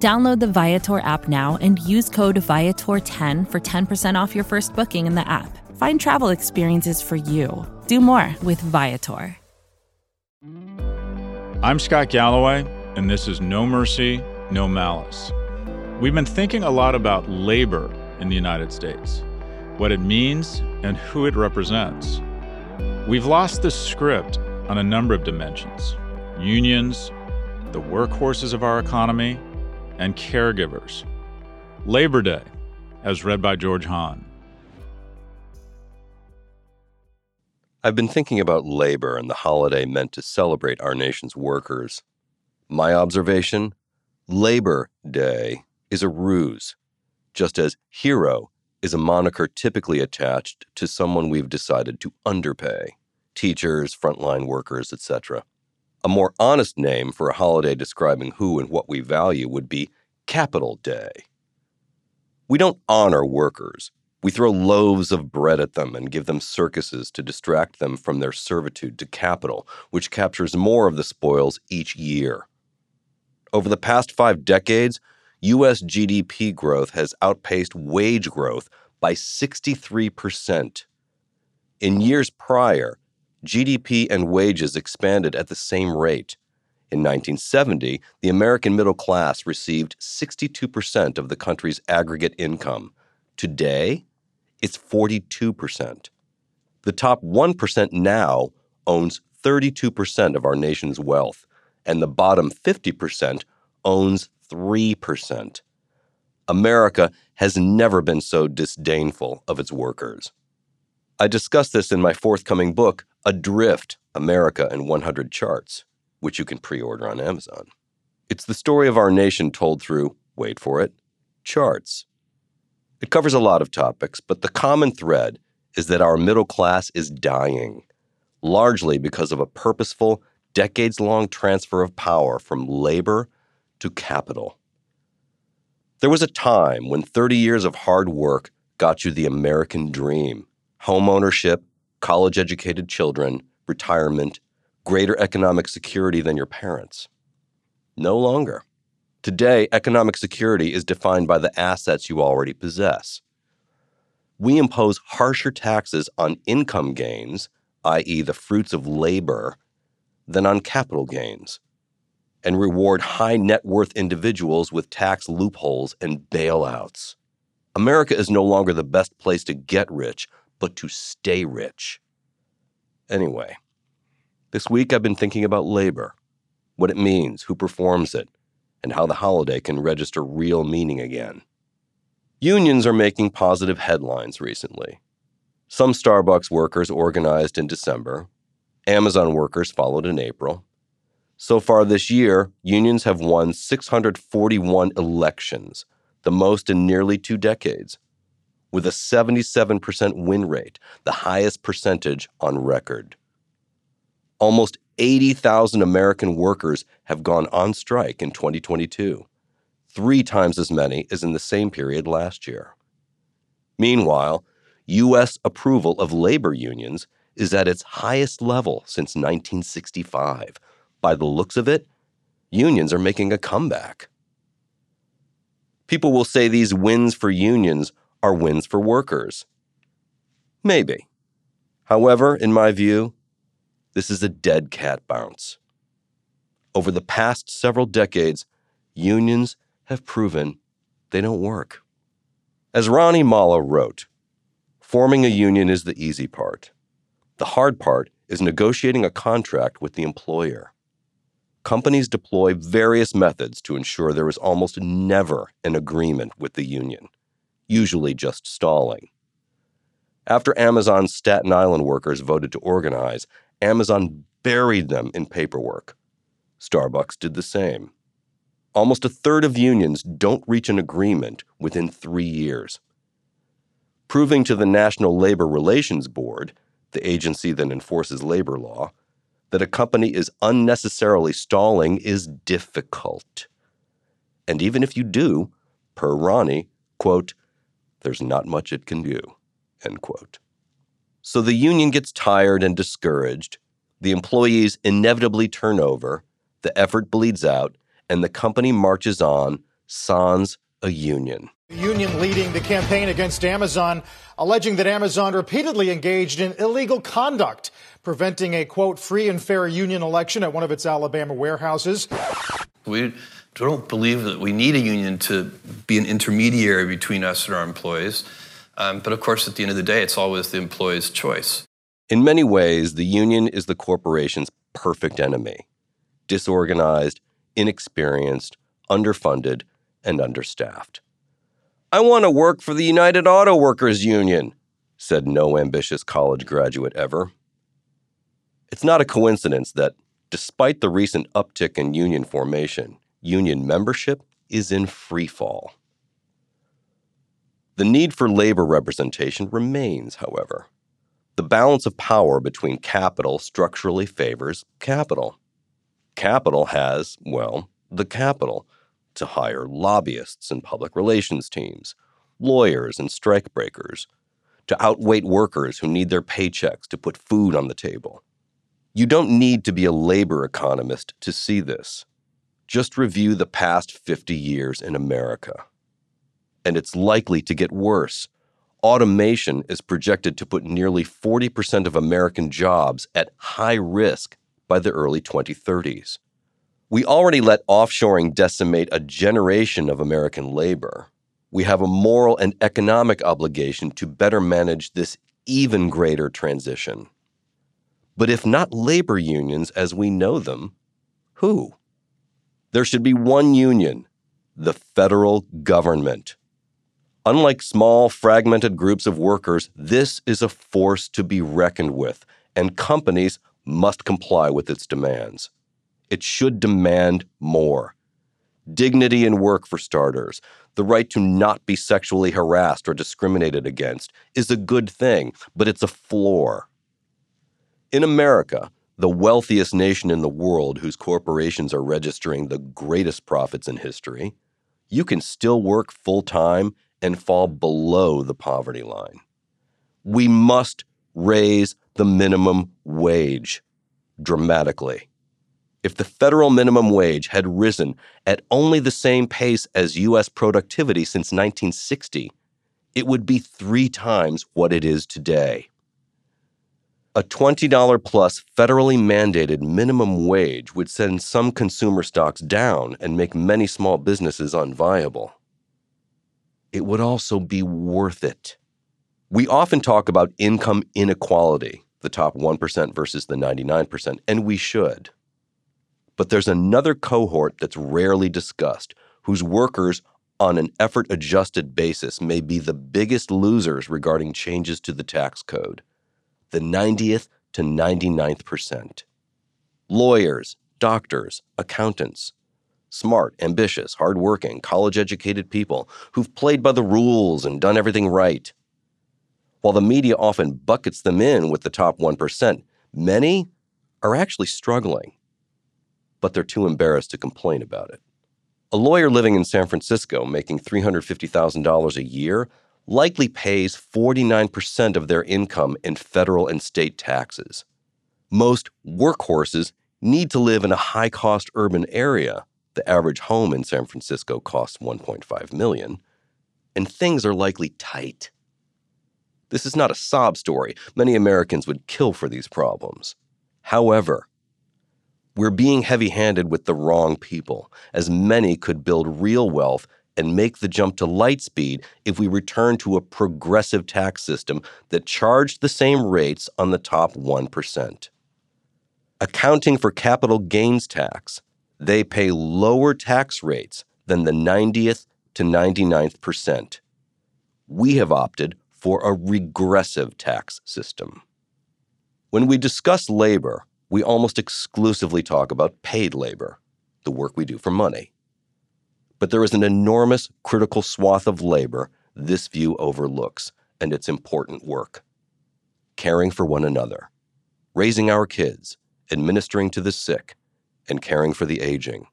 Download the Viator app now and use code Viator10 for 10% off your first booking in the app. Find travel experiences for you. Do more with Viator. I'm Scott Galloway, and this is No Mercy, No Malice. We've been thinking a lot about labor in the United States, what it means, and who it represents. We've lost the script on a number of dimensions unions, the workhorses of our economy, and caregivers. Labor Day, as read by George Hahn. I've been thinking about labor and the holiday meant to celebrate our nation's workers. My observation Labor Day is a ruse, just as hero is a moniker typically attached to someone we've decided to underpay teachers, frontline workers, etc. A more honest name for a holiday describing who and what we value would be Capital Day. We don't honor workers. We throw loaves of bread at them and give them circuses to distract them from their servitude to capital, which captures more of the spoils each year. Over the past five decades, U.S. GDP growth has outpaced wage growth by 63%. In years prior, GDP and wages expanded at the same rate. In 1970, the American middle class received 62% of the country's aggregate income. Today, it's 42%. The top 1% now owns 32% of our nation's wealth, and the bottom 50% owns 3%. America has never been so disdainful of its workers. I discuss this in my forthcoming book, Adrift America in 100 Charts, which you can pre order on Amazon. It's the story of our nation told through, wait for it, charts. It covers a lot of topics, but the common thread is that our middle class is dying, largely because of a purposeful, decades long transfer of power from labor to capital. There was a time when 30 years of hard work got you the American dream home ownership, college educated children, retirement, greater economic security than your parents. No longer. Today, economic security is defined by the assets you already possess. We impose harsher taxes on income gains, i.e., the fruits of labor, than on capital gains, and reward high net worth individuals with tax loopholes and bailouts. America is no longer the best place to get rich, but to stay rich. Anyway, this week I've been thinking about labor, what it means, who performs it, and how the holiday can register real meaning again. Unions are making positive headlines recently. Some Starbucks workers organized in December, Amazon workers followed in April. So far this year, unions have won 641 elections, the most in nearly two decades with a 77% win rate, the highest percentage on record. Almost 80,000 American workers have gone on strike in 2022, three times as many as in the same period last year. Meanwhile, U.S. approval of labor unions is at its highest level since 1965. By the looks of it, unions are making a comeback. People will say these wins for unions are wins for workers. Maybe. However, in my view, this is a dead cat bounce. Over the past several decades, unions have proven they don't work. As Ronnie Malo wrote, forming a union is the easy part. The hard part is negotiating a contract with the employer. Companies deploy various methods to ensure there is almost never an agreement with the union, usually just stalling. After Amazon's Staten Island workers voted to organize, Amazon buried them in paperwork. Starbucks did the same. Almost a third of unions don't reach an agreement within three years. Proving to the National Labor Relations Board, the agency that enforces labor law, that a company is unnecessarily stalling is difficult. And even if you do, per Ronnie, quote, there's not much it can do, end quote. So the union gets tired and discouraged, the employees inevitably turn over, the effort bleeds out, and the company marches on sans a union. The union leading the campaign against Amazon, alleging that Amazon repeatedly engaged in illegal conduct, preventing a quote free and fair union election at one of its Alabama warehouses. We don't believe that we need a union to be an intermediary between us and our employees. Um, but of course, at the end of the day, it's always the employee's choice. In many ways, the union is the corporation's perfect enemy disorganized, inexperienced, underfunded, and understaffed. I want to work for the United Auto Workers Union, said no ambitious college graduate ever. It's not a coincidence that, despite the recent uptick in union formation, union membership is in free fall. The need for labor representation remains, however. The balance of power between capital structurally favors capital. Capital has, well, the capital to hire lobbyists and public relations teams, lawyers and strikebreakers, to outweight workers who need their paychecks to put food on the table. You don't need to be a labor economist to see this. Just review the past 50 years in America. And it's likely to get worse. Automation is projected to put nearly 40% of American jobs at high risk by the early 2030s. We already let offshoring decimate a generation of American labor. We have a moral and economic obligation to better manage this even greater transition. But if not labor unions as we know them, who? There should be one union the federal government. Unlike small, fragmented groups of workers, this is a force to be reckoned with, and companies must comply with its demands it should demand more. Dignity in work, for starters, the right to not be sexually harassed or discriminated against, is a good thing, but it's a floor. In America, the wealthiest nation in the world whose corporations are registering the greatest profits in history, you can still work full time and fall below the poverty line. We must raise the minimum wage dramatically if the federal minimum wage had risen at only the same pace as U.S. productivity since 1960, it would be three times what it is today. A $20 plus federally mandated minimum wage would send some consumer stocks down and make many small businesses unviable. It would also be worth it. We often talk about income inequality, the top 1% versus the 99%, and we should. But there's another cohort that's rarely discussed, whose workers on an effort adjusted basis may be the biggest losers regarding changes to the tax code the 90th to 99th percent. Lawyers, doctors, accountants, smart, ambitious, hardworking, college educated people who've played by the rules and done everything right. While the media often buckets them in with the top 1%, many are actually struggling but they're too embarrassed to complain about it. A lawyer living in San Francisco making $350,000 a year likely pays 49% of their income in federal and state taxes. Most workhorses need to live in a high-cost urban area. The average home in San Francisco costs 1.5 million, and things are likely tight. This is not a sob story. Many Americans would kill for these problems. However, We're being heavy handed with the wrong people, as many could build real wealth and make the jump to light speed if we return to a progressive tax system that charged the same rates on the top 1%. Accounting for capital gains tax, they pay lower tax rates than the 90th to 99th percent. We have opted for a regressive tax system. When we discuss labor, we almost exclusively talk about paid labor, the work we do for money. But there is an enormous critical swath of labor this view overlooks, and it's important work. Caring for one another, raising our kids, administering to the sick, and caring for the aging.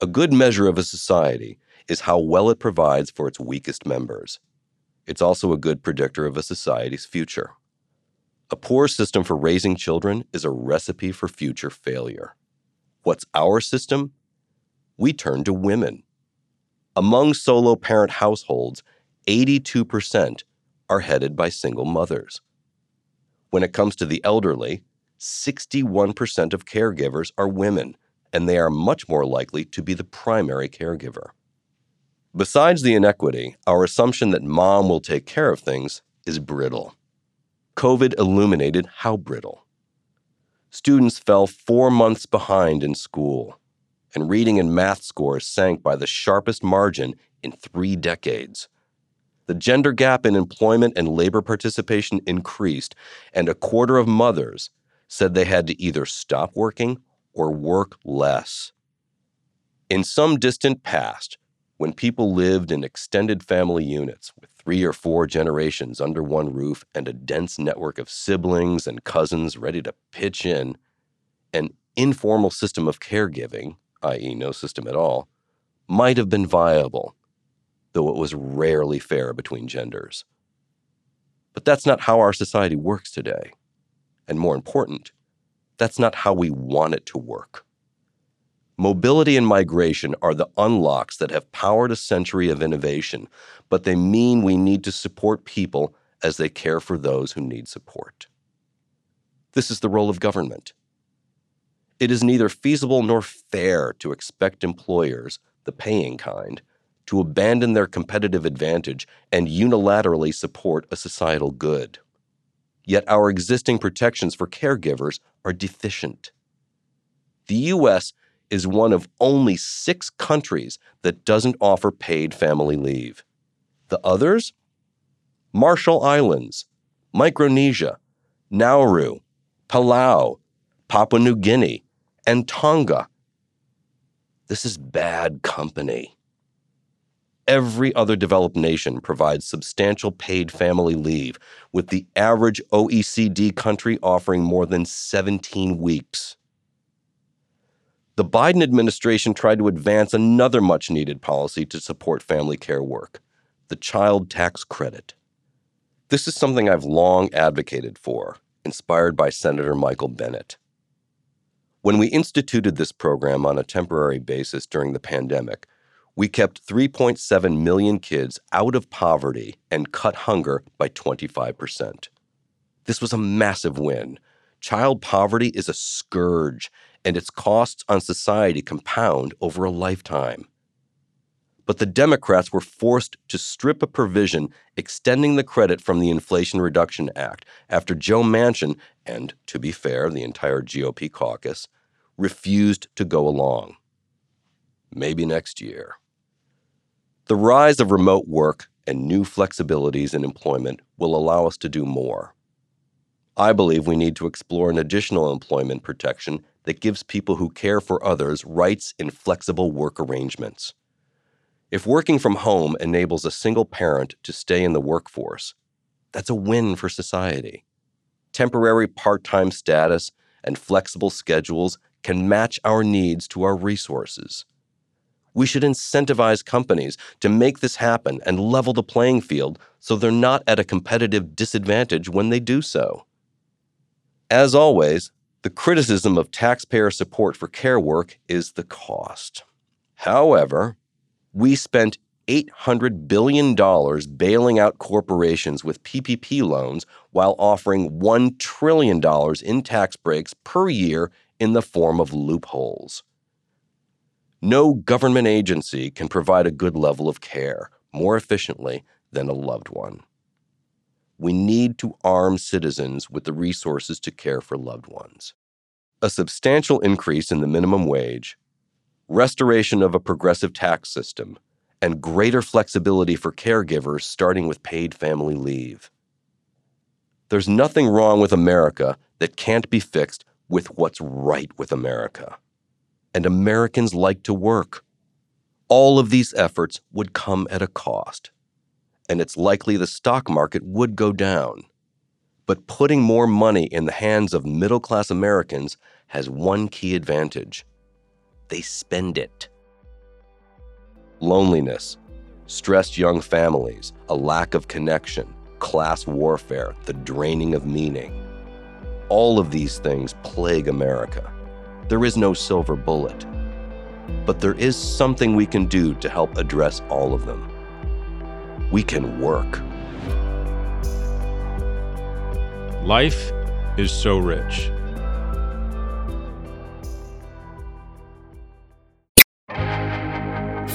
A good measure of a society is how well it provides for its weakest members. It's also a good predictor of a society's future. A poor system for raising children is a recipe for future failure. What's our system? We turn to women. Among solo parent households, 82% are headed by single mothers. When it comes to the elderly, 61% of caregivers are women, and they are much more likely to be the primary caregiver. Besides the inequity, our assumption that mom will take care of things is brittle. COVID illuminated how brittle. Students fell four months behind in school, and reading and math scores sank by the sharpest margin in three decades. The gender gap in employment and labor participation increased, and a quarter of mothers said they had to either stop working or work less. In some distant past, when people lived in extended family units with three or four generations under one roof and a dense network of siblings and cousins ready to pitch in, an informal system of caregiving, i.e., no system at all, might have been viable, though it was rarely fair between genders. But that's not how our society works today. And more important, that's not how we want it to work. Mobility and migration are the unlocks that have powered a century of innovation, but they mean we need to support people as they care for those who need support. This is the role of government. It is neither feasible nor fair to expect employers, the paying kind, to abandon their competitive advantage and unilaterally support a societal good. Yet our existing protections for caregivers are deficient. The U.S. is one of only six countries that doesn't offer paid family leave. The others? Marshall Islands, Micronesia, Nauru, Palau, Papua New Guinea, and Tonga. This is bad company. Every other developed nation provides substantial paid family leave, with the average OECD country offering more than 17 weeks. The Biden administration tried to advance another much needed policy to support family care work the child tax credit. This is something I've long advocated for, inspired by Senator Michael Bennet. When we instituted this program on a temporary basis during the pandemic, we kept 3.7 million kids out of poverty and cut hunger by 25%. This was a massive win. Child poverty is a scourge, and its costs on society compound over a lifetime. But the Democrats were forced to strip a provision extending the credit from the Inflation Reduction Act after Joe Manchin, and to be fair, the entire GOP caucus, refused to go along. Maybe next year. The rise of remote work and new flexibilities in employment will allow us to do more. I believe we need to explore an additional employment protection that gives people who care for others rights in flexible work arrangements. If working from home enables a single parent to stay in the workforce, that's a win for society. Temporary part time status and flexible schedules can match our needs to our resources. We should incentivize companies to make this happen and level the playing field so they're not at a competitive disadvantage when they do so. As always, the criticism of taxpayer support for care work is the cost. However, we spent $800 billion bailing out corporations with PPP loans while offering $1 trillion in tax breaks per year in the form of loopholes. No government agency can provide a good level of care more efficiently than a loved one. We need to arm citizens with the resources to care for loved ones. A substantial increase in the minimum wage, restoration of a progressive tax system, and greater flexibility for caregivers, starting with paid family leave. There's nothing wrong with America that can't be fixed with what's right with America. And Americans like to work. All of these efforts would come at a cost. And it's likely the stock market would go down. But putting more money in the hands of middle class Americans has one key advantage they spend it loneliness, stressed young families, a lack of connection, class warfare, the draining of meaning. All of these things plague America. There is no silver bullet. But there is something we can do to help address all of them. We can work. Life is so rich.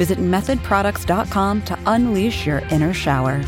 Visit methodproducts.com to unleash your inner shower.